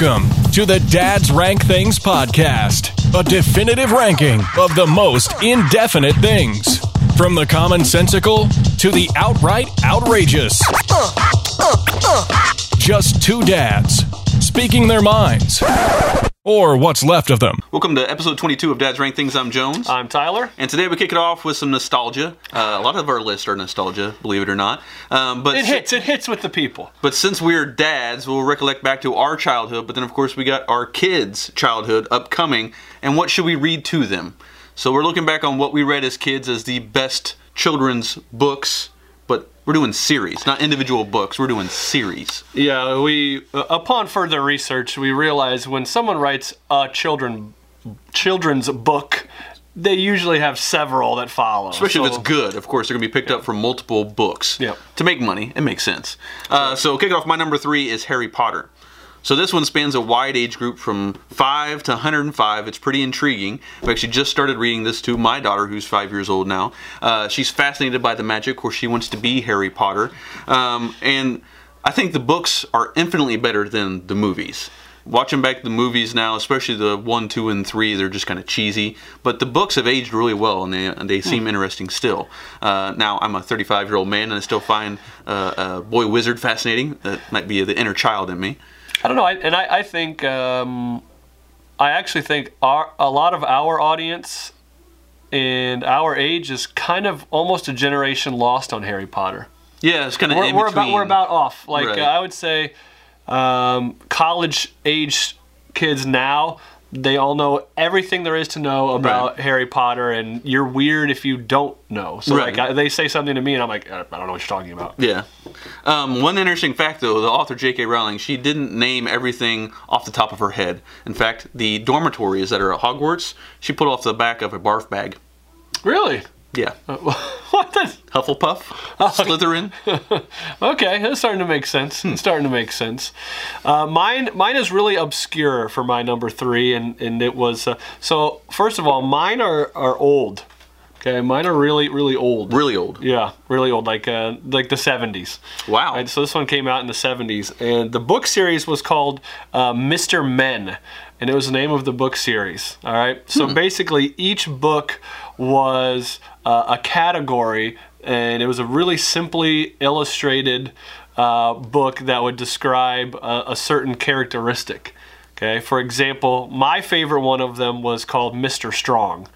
Welcome to the Dad's Rank Things podcast, a definitive ranking of the most indefinite things. From the commonsensical to the outright outrageous. Just two dads speaking their minds. Or what's left of them. Welcome to episode 22 of Dad's Rank Things. I'm Jones. I'm Tyler. and today we kick it off with some nostalgia. Uh, a lot of our lists are nostalgia, believe it or not. Um, but It hits. It hits with the people. But since we're dads, we'll recollect back to our childhood. But then, of course, we got our kids' childhood upcoming, and what should we read to them? So we're looking back on what we read as kids as the best children's books. We're doing series, not individual books. We're doing series. Yeah, we uh, upon further research, we realize when someone writes a children children's book, they usually have several that follow. Especially if it's good, of course, they're going to be picked up from multiple books. Yep. To make money, it makes sense. Uh, so, kick it off. My number three is Harry Potter. So, this one spans a wide age group from 5 to 105. It's pretty intriguing. I've actually just started reading this to my daughter, who's five years old now. Uh, she's fascinated by the magic. Course, she wants to be Harry Potter. Um, and I think the books are infinitely better than the movies. Watching back the movies now, especially the one, two, and three, they're just kind of cheesy. But the books have aged really well, and they they seem interesting still. Uh, now I'm a 35 year old man, and I still find uh, uh, Boy Wizard fascinating. That might be the inner child in me. I don't know, I, and I, I think um, I actually think our a lot of our audience and our age is kind of almost a generation lost on Harry Potter. Yeah, it's kind of We're, we're about we're about off. Like Right. uh, I would say, um, college age kids now. They all know everything there is to know about Right. Harry Potter, and you're weird if you don't know. So Right. like, I, they say something to me, and I'm like, I don't know what you're talking about. Yeah. Um, one interesting fact, though, the author J.K. Rowling, she didn't name everything off the top of her head. In fact, the dormitories that are at Hogwarts, she put off the back of a barf bag. Really? Yeah. what the? Hufflepuff, Slytherin. Okay, that's starting to make sense. Hmm. It's starting to make sense. Uh, mine, mine is really obscure for my number three, and and it was uh, so. First of all, mine are are old. Okay, mine are really really old. Really old. Yeah, really old, like uh, like the '70s. Wow. Right, so this one came out in the 70s, and the book series was called uh, Mr. Men, and it was the name of the book series. All right. So Hmm. basically, each book was uh, a category, and it was a really simply illustrated uh, book that would describe a, a certain characteristic. Okay. For example, my favorite one of them was called Mr. Strong.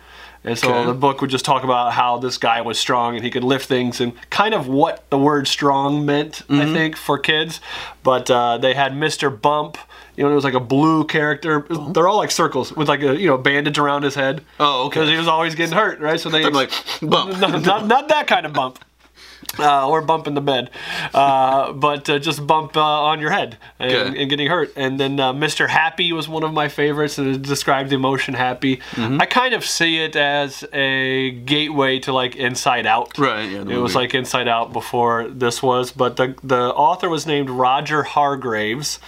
And so Okay. the book would just talk about how this guy was strong and he could lift things and kind of what the word strong meant, I Mm-hmm. think, for kids. But uh, they had Mr. Bump. You know, it was like a blue character. They're all like circles with like a you know bandage around his head. Oh, okay. Because he was always getting hurt, right? So they like, bump. no, not, not that kind of bump. Uh, or bump in the bed, uh, but uh, just bump uh, on your head and, and getting hurt. And then uh, Mr. Happy was one of my favorites, and it described the emotion happy. Mm-hmm. I kind of see it as a gateway to like Inside Out. Right, yeah, It was like Inside Out before this was, but the the author was named Roger Hargreaves.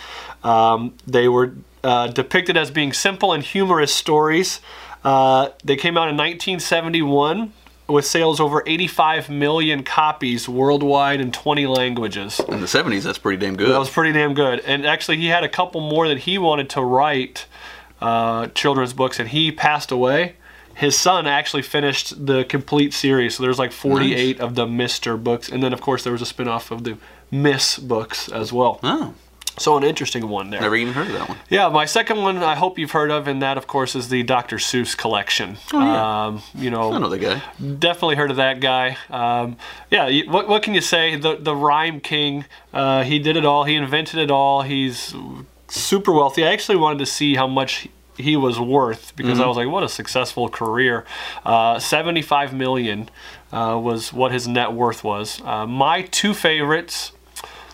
Um, they were uh, depicted as being simple and humorous stories. Uh, they came out in 1971 with sales over 85 million copies worldwide in 20 languages. In the 70s, that's pretty damn good. That was pretty damn good. And actually, he had a couple more that he wanted to write uh, children's books, and he passed away. His son actually finished the complete series, so there's like 48 of the Mister books, and then of course there was a spin-off of the Miss books as well. oh, So an interesting one there. never even heard of that one. Yeah, my second one I hope you've heard of, and that of course is the Dr. Seuss collection. Oh, yeah. Um, you know, I know the guy. definitely heard of that guy. Um, yeah, what, what can you say? The the rhyme king. Uh, he did it all. He invented it all. He's super wealthy. I actually wanted to see how much he was worth because I was like, what a successful career. Uh, Seventy-five million uh, was what his net worth was. Uh, my two favorites.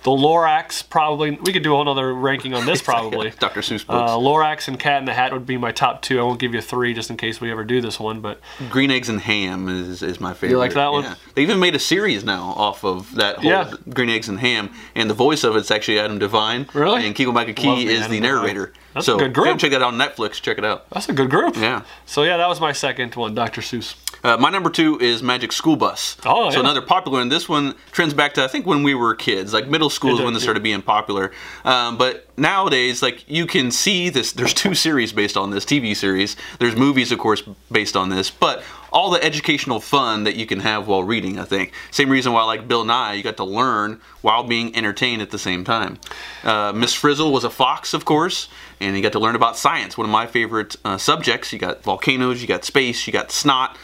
The Lorax probably we could do a whole other ranking on this probably. Dr. Seuss books. Uh, Lorax and Cat in the Hat would be my top two. I won't give you three just in case we ever do this one, but Green Eggs and Ham is, is my favorite. You like that one? Yeah. They even made a series now off of that whole Yeah. Green Eggs and Ham, and the voice of it's actually Adam Devine. Really? And Keegan Michael Key is Adam the Devine. That's so a good if you haven't group. checked that out on Netflix. Check it out. That's a good group. Yeah. So yeah, that was my second one, Dr. Seuss. Uh, my number two is Magic School Bus. Oh, so yeah. another popular one. This one trends back to I think when we were kids, like middle school is when this started being popular. Um, but nowadays, like you can see this. There's two series based on this TV series. There's movies, of course, based on this, but all the educational fun that you can have while reading. I think same reason why like Bill Nye, you got to learn while being entertained at the same time. Uh, Miss Frizzle was a fox, of course, and you got to learn about science. One of my favorite uh, subjects. You got volcanoes, you got space, you got snot.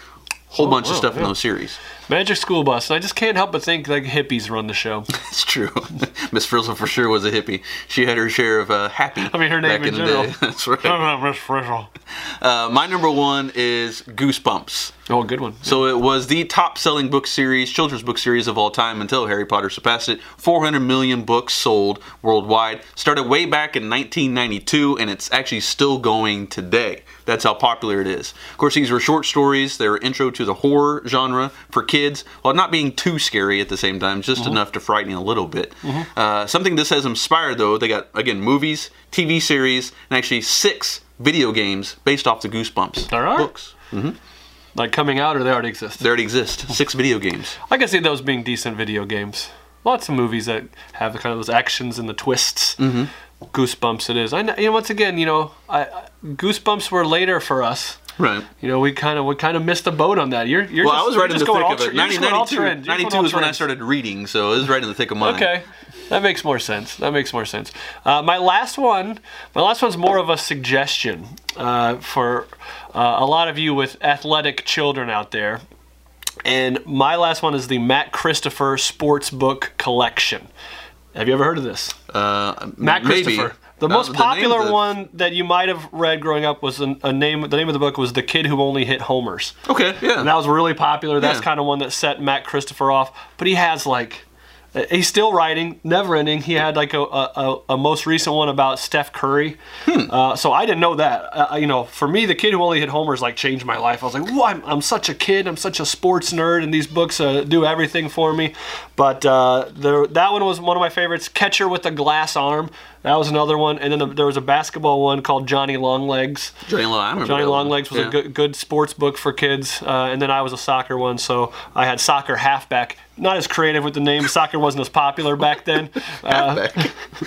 Whole Oh, bunch of stuff in those series. Magic School Bus. I just can't help but think like hippies run the show. It's true. Miss Frizzle for sure was a hippie. She had her share of uh, happy. I mean, her name in in, the general. day. That's right. Miss Frizzle. Uh, my number one is Goosebumps. Oh, good one. So it was the top-selling book series, children's book series of all time until Harry Potter surpassed it. 400 million books sold worldwide. Started way back in 1992, and it's actually still going today. That's how popular it is. Of course, these were short stories. They were intro to the horror genre for kids, while not being too scary at the same time, just enough to frighten you a little bit. Uh, something this has inspired, though, they got again movies, TV series, and actually six video games based off the Goosebumps All right. books. Like coming out or they already exist. They already exist six video games. I can see those being decent video games. Lots of movies that have kind of those actions and the twists. Mm-hmm. Goosebumps, it is. I know, you know, once again, you know, I, I, Goosebumps were later for us. Right. You know, we kind of we kind of missed the boat on that. You're, you're Well, just, I was right in the thick ultra, of it. you're just going 92, ultra end. You're 92 going is when I started reading, so it was right in the thick of mine. Okay, that makes more sense. That makes more sense. Uh, my last one, my last one's more of a suggestion uh, for uh, a lot of you with athletic children out there. And my last one is the Matt Christopher Sports Book Collection. Have you ever heard of this? Uh, Matt maybe. The most popular the- one that you might have read growing up was a, a name. The name of the book was "The Kid Who Only Hit Homers." Okay, yeah. And that was really popular. That's Yeah. kind of one that set Matt Christopher off. But he has like, he's still writing, never ending. He had like a, a, a- most recent one about Steph Curry. Hmm. Uh, so I didn't know that. Uh, you know, for me, the kid who only hit homers like changed my life. I was like, I'm, I'm such a kid. I'm such a sports nerd, and these books uh, do everything for me. But uh, there, that one was one of my favorites. Catcher with a glass arm. That was another one. And then the, there was a basketball one called Johnny Longlegs. Johnny Long. Johnny. Longlegs was Yeah. a good, good sports book for kids, uh, and then I was a soccer one, so I had soccer halfback. Not as creative with the name. Soccer wasn't as popular back then. Uh,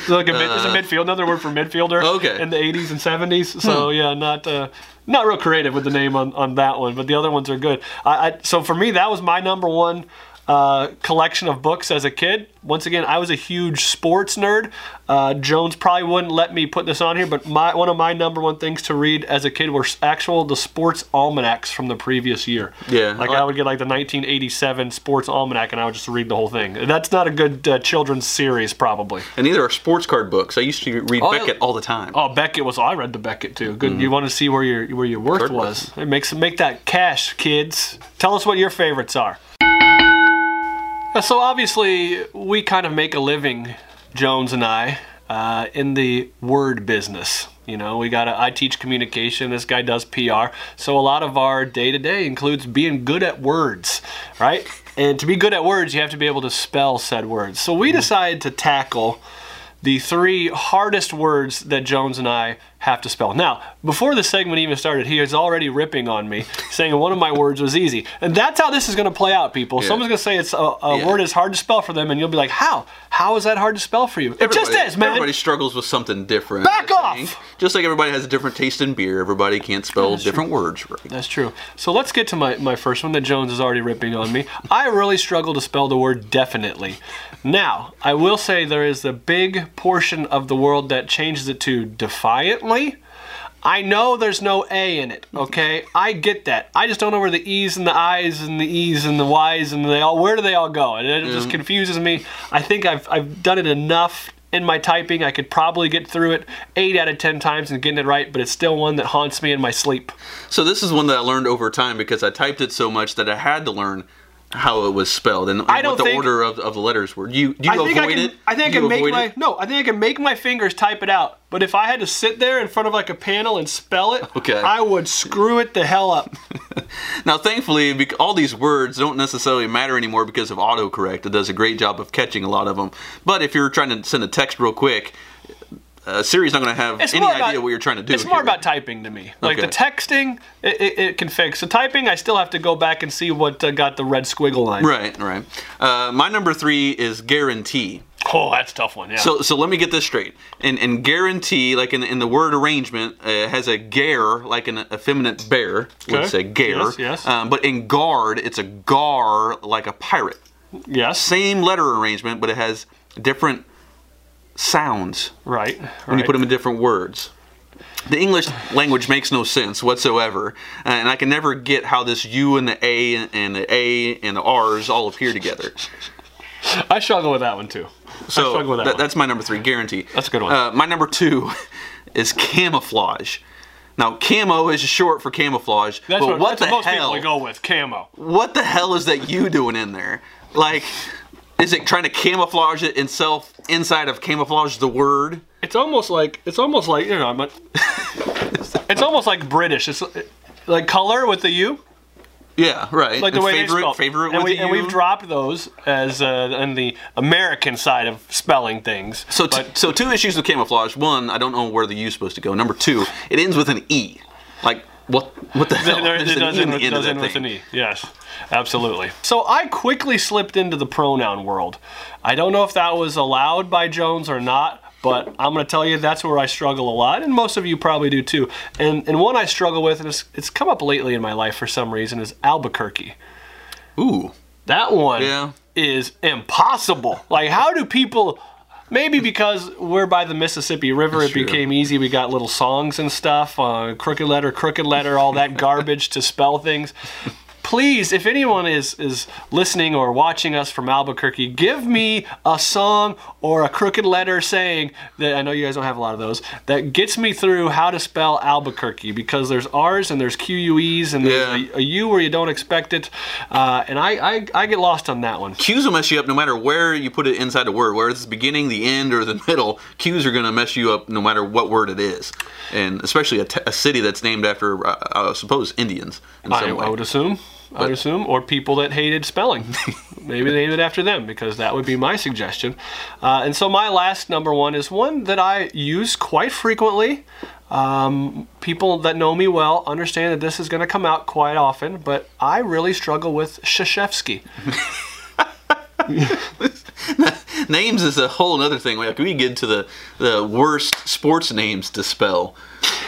like a mid, it's a midfield, another word for midfielder. Okay. In the 80s and 70s. So yeah, not uh, not real creative with the name on, on that one, but the other ones are good. I, I so for me, that was my number one uh, collection of books as a kid. Once again, I was a huge sports nerd. Uh, Jones probably wouldn't let me put this on here, but my one of my number one things to read as a kid were actual the sports almanacs from the previous year. Yeah. like I would get like the 1987 sports almanac, and I would just read the whole thing. That's not a good uh, children's series, probably. And these are sports card books. I used to read Oh, Beckett all the time. Oh, Beckett was. I read the Beckett too. Good. You want to see where your where your worth was. It makes make that cash, kids. Tell us what your favorites are. So obviously, we kind of make a living, Jones and I, uh, in the word business. You know, we got. I teach communication. This guy does PR. So a lot of our day to day includes being good at words, right? And to be good at words, you have to be able to spell said words. So we decided to tackle the three hardest words that Jones and I have to spell. Now, before the segment even started, he is already ripping on me, saying one of my words was easy. And that's how this is going to play out, people. Yeah. Someone's going to say it's a, a Yeah. word is hard to spell for them, and you'll be like, how? How is that hard to spell for you? It just Everybody- is, man. Everybody struggles with something different. Back off! Just like everybody has a different taste in beer, everybody can't spell different words right. That's true. So let's get to my, my first one that Jones is already ripping on me. I really struggle to spell the word definitely. Now, I will say there is a big portion of the world that changes it to defiantly. I know there's no A in it, okay? I get that. I just don't know where the E's and the I's and the E's and the Y's and they all where do they all go? And it just mm-hmm. confuses me. I think I've I've done it enough in my typing. I could probably get through it eight out of ten times and getting it right, but it's still one that haunts me in my sleep. So this is one that I learned over time because I typed it so much that I had to learn how it was spelled and, and what the think- order of, of the letters were. You do you I avoid I can. it? I think I can make my it? no. I think I can make my fingers type it out. But if I had to sit there in front of like a panel and spell it, Okay. I would screw it the hell up. Now, thankfully, all these words don't necessarily matter anymore because of autocorrect. It does a great job of catching a lot of them. But if you're trying to send a text real quick, uh, Siri's not going to have It's any idea about- what you're trying to do. It's more here. about typing to me. Like Okay. the texting, it, it, it can fix. The typing, I still have to go back and see what uh, got the red squiggle line. Right, right. Uh, my number three is guarantee. Oh, that's a tough one. Yeah. So, so let me get this straight. And, and guarantee, like in, in the word arrangement, uh, has a gare, like an effeminate bear Okay. say gare. Yes, yes. Um, but in guard, it's a gar, like a pirate. yes. Same letter arrangement, but it has different sounds Right. when you put them in different words. The English language makes no sense whatsoever, and I can never get how this U and the A and the A and the R's all appear together. I struggle with that one too. So struggle with that that- one. that's my number three, guarantee. That's a good one. Uh, my number two is camouflage. Now, camo is short for camouflage, That's but what, what that's the what most hell? people go with. Camo. What the hell is that you doing in there? Like, is it trying to camouflage it itself inside of camouflage the word? It's almost like it's almost like you know. I'm it's almost like British. It's like color with the U. Yeah, right. like the And way favorite, they favorite and, with we, and we've dropped those as uh, in the American side of spelling things. So, t- so two issues with camouflage. One, I don't know where the U is supposed to go. Number two, it ends with an E. Like, what? What the hell? there, There's it an does E in end the with, end of does that with an E. Yes, absolutely. So I quickly slipped into the pronoun world. I don't know if that was allowed by Jones or not. But I'm going to tell you that's where I struggle a lot, and most of you probably do too. And and one I struggle with, and it's, it's come up lately in my life for some reason, is Albuquerque. Ooh, That one Yeah. is impossible. Like, how do people? Maybe because we're by the Mississippi River, it became easy. We got little songs and stuff, uh, crooked letter, crooked letter, all that garbage to spell things. Please, if anyone is is listening or watching us from Albuquerque, give me a song or a crooked letter saying that I know you guys don't have a lot of those that gets me through how to spell Albuquerque because there's R's and there's QUEs and there's Yeah. a, a U where you don't expect it, uh, and I, I I get lost on that one. Q's will mess you up no matter where you put it inside a word, whether it's the beginning, the end, or the middle. Q's are going to mess you up no matter what word it is, and especially a, t- a city that's named after, uh, I suppose, Indians in I, way. I would assume. I would assume, or people that hated spelling. Maybe name it after them because that would be my suggestion. Uh, and so my last number one is one that I use quite frequently. Um, people that know me well understand that this is going to come out quite often, but I really struggle with Krzyzewski. names is a whole other thing. Like we get to the the worst sports names to spell,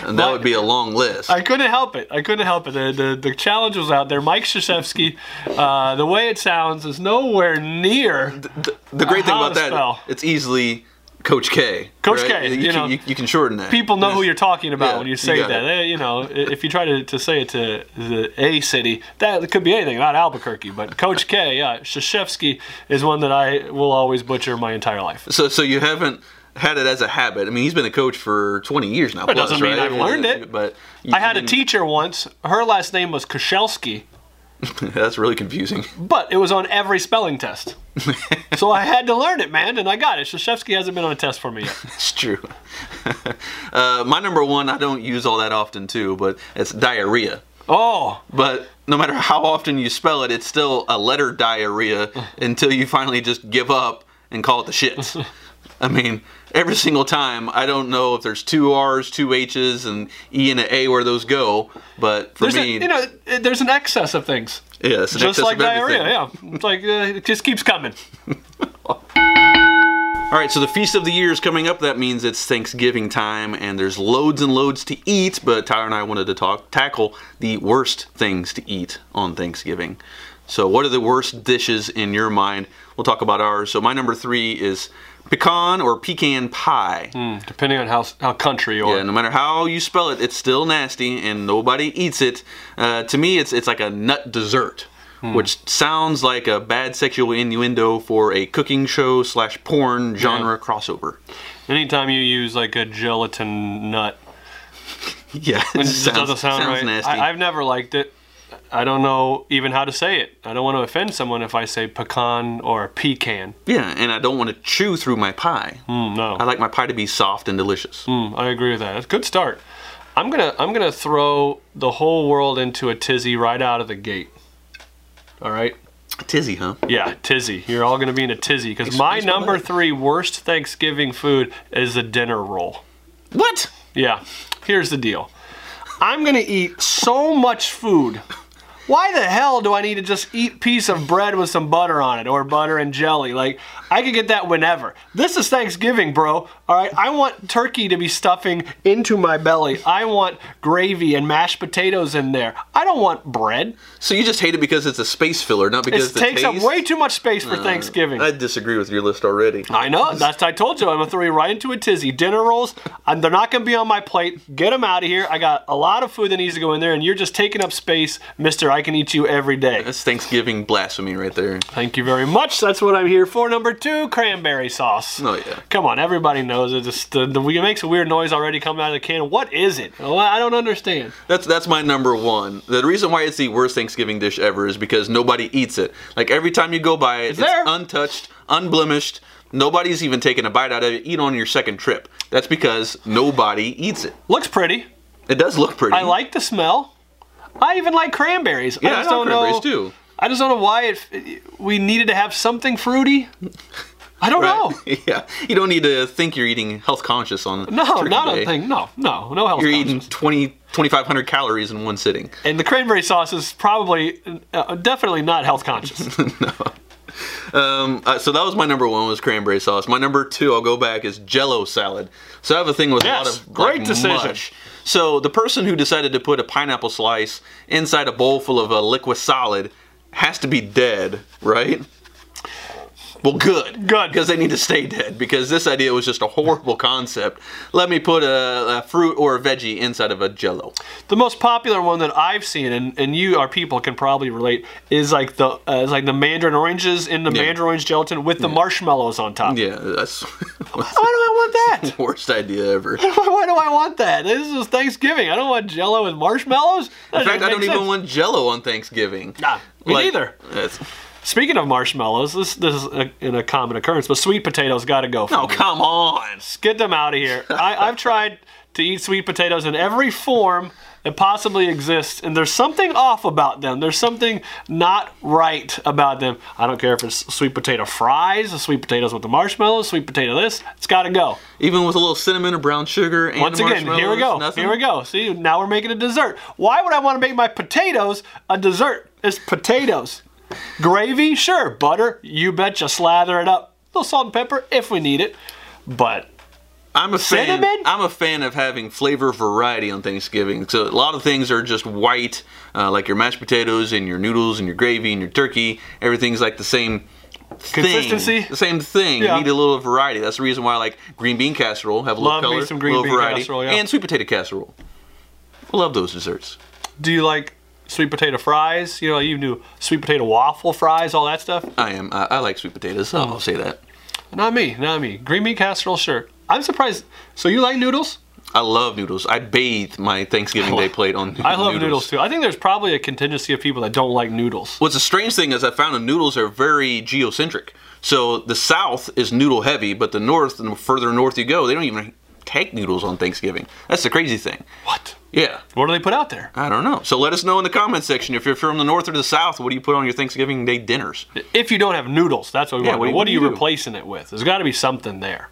and that would be a long list. I couldn't help it. I couldn't help it. The, the, the challenge was out there. Mike Krzyzewski, uh, the way it sounds is nowhere near. the, the great thing about that, spell. it's easily Coach K. Coach right? K, You, you can, know. you, you can shorten that. people know who you're talking about Yeah, when you you say got that. Eh, you know, if you try to, to say it to the A city, that could be anything, not Albuquerque. But Coach K, yeah, Krzyzewski is one that I will always butcher my entire life. So, so you haven't had it as a habit. I mean, he's been a coach for 20 years now. That plus, doesn't mean right? I've learned it. But I had a teacher once. Her last name was Koshelski, That's really confusing. but it was on every spelling test. so I had to learn it, man, and I got it. Krzyzewski hasn't been on a test for me yet. It's true. uh, my number one, I don't use all that often too, but it's diarrhea. Oh, But no matter how often you spell it, it's still a letter diarrhea until you finally just give up and call it the shits. I mean, every single time, I don't know if there's two R's, two H's, and E and an A where those go, but for there's me, a, you know, there's an excess of things. yeah, Just excess like of everything. diarrhea, yeah. It's like uh, it just keeps coming. All right, so the feast of the year is coming up. That means it's Thanksgiving time, and there's loads and loads to eat. But Tyler and I wanted to talk tackle the worst things to eat on Thanksgiving. So, what are the worst dishes in your mind? We'll talk about ours. So, my number three is pecan or pecan pie. Depending on how how country or Yeah, no matter how you spell it, it's still nasty, and nobody eats it. Uh, to me, it's it's like a nut dessert, which sounds like a bad sexual innuendo for a cooking show slash porn genre crossover. anytime you use like a gelatin nut, Yeah, it sounds, doesn't sound sounds right. nasty. I, I've never liked it. I don't know even how to say it. I don't want to offend someone if I say pecan or pecan. yeah, and I don't want to chew through my pie. Mm, no, I like my pie to be soft and delicious. Mm, I agree with that. It's a good start. I'm gonna I'm gonna throw the whole world into a tizzy right out of the gate. All right. Tizzy, huh? Yeah, tizzy. You're all going to be in a tizzy because my number three worst Thanksgiving food is a dinner roll. What? Yeah, here's the deal. I'm gonna eat so much food. Why the hell do I need to just eat piece of bread with some butter on it or butter and jelly? Like I could get that whenever. This is Thanksgiving, bro. All right, I want turkey to be stuffing into my belly. I want gravy and mashed potatoes in there. I don't want bread. So you just hate it because it's a space filler, not because It takes up way too much space for uh, Thanksgiving. I disagree with your list already. I know. That's I told you. I'm gonna throw you right into a tizzy. Dinner rolls. And they're not gonna be on my plate. Get them out of here. I got a lot of food that needs to go in there, and you're just taking up space, Mister. I can eat you every day. That's Thanksgiving blasphemy right there. Thank you very much. That's what I'm here for. Number two, cranberry sauce. Oh yeah. Come on, everybody knows it. Just the it makes a weird noise already coming out of the can. What is it? Well, I don't understand. That's that's my number one. The reason why it's the worst Thanksgiving dish ever is because nobody eats it. Like every time you go by it, it's, there. untouched, unblemished. Nobody's even taking a bite out of it. Eat on your second trip. That's because nobody eats it. Looks pretty. It does look pretty. I like the smell. I even like cranberries. Yeah, I I just like don't cranberries know. too. I just don't know why it, we needed to have something fruity. I don't know. Yeah. You don't need to think you're eating health conscious on No, not a thing. No, no, no health conscious. You're conscious. eating 20, 2,500 calories in one sitting. And the cranberry sauce is probably, uh, definitely not health conscious. Um, uh, so that was my number one was cranberry sauce. My number two, I'll go back, is Jello salad. So I have a thing with a lot of great like, decision. mush. So the person who decided to put a pineapple slice inside a bowl full of a liquid solid has to be dead, right? Well, good. Good. Because they need to stay dead. Because this idea was just a horrible concept. Let me put a, a fruit or a veggie inside of a jello. the most popular one that I've seen, and, and you, our people, can probably relate, is like the uh, is like the mandarin oranges in the Yeah. mandarin orange gelatin with the marshmallows on top. Yeah, that's Why do I want that? worst idea ever. Why do I want that? This is Thanksgiving. I don't want Jello with marshmallows. That In fact, I don't make even want Jello on Thanksgiving. Nah, me Like, neither. Speaking of marshmallows, this this is a, in a common occurrence, but sweet potatoes got to go. For Oh, me. come on. Get them out of here. I, I've tried to eat sweet potatoes in every form that possibly exists, and there's something off about them. There's something not right about them. I don't care if it's sweet potato fries, sweet potatoes with the marshmallows, sweet potato this. It's got to go. Even with a little cinnamon or brown sugar and Once again, here we go. nothing? Here we go. See, now we're making a dessert. Why would I want to make my potatoes a dessert? It's potatoes. Gravy, sure. Butter, you betcha. Slather it up. A little salt and pepper if we need it. But I'm a fan. I'm a fan of having flavor variety on Thanksgiving. So a lot of things are just white, uh, like your mashed potatoes and your noodles and your gravy and your turkey. Everything's like the same. Thing, Consistency? the same thing. Yeah. You need a little variety. That's the reason why I like green bean casserole. Have a little Love color, some green little bean variety, casserole, yeah. and sweet potato casserole. I love those desserts. do you like sweet potato fries? You know, you do sweet potato waffle fries, all that stuff? I am. I, I like sweet potatoes. So I'll say that. Not me, not me. Green bean casserole, sure. I'm surprised. So you like noodles? I love noodles. I bathe my Thanksgiving Day plate on I love noodles. too. I think there's probably a contingency of people that don't like noodles. What's a strange thing is I found the noodles are very geocentric. So the South is noodle heavy, but the North, the further north you go, they don't even take noodles on Thanksgiving. That's the crazy thing. What? Yeah, What do they put out there? I don't know. So let us know in the comment section if you're from the North or the South. What do you put on your Thanksgiving Day dinners? If you don't have noodles, that's what we Yeah, want. what do you- what are you do? replacing it with? There's got to be something there.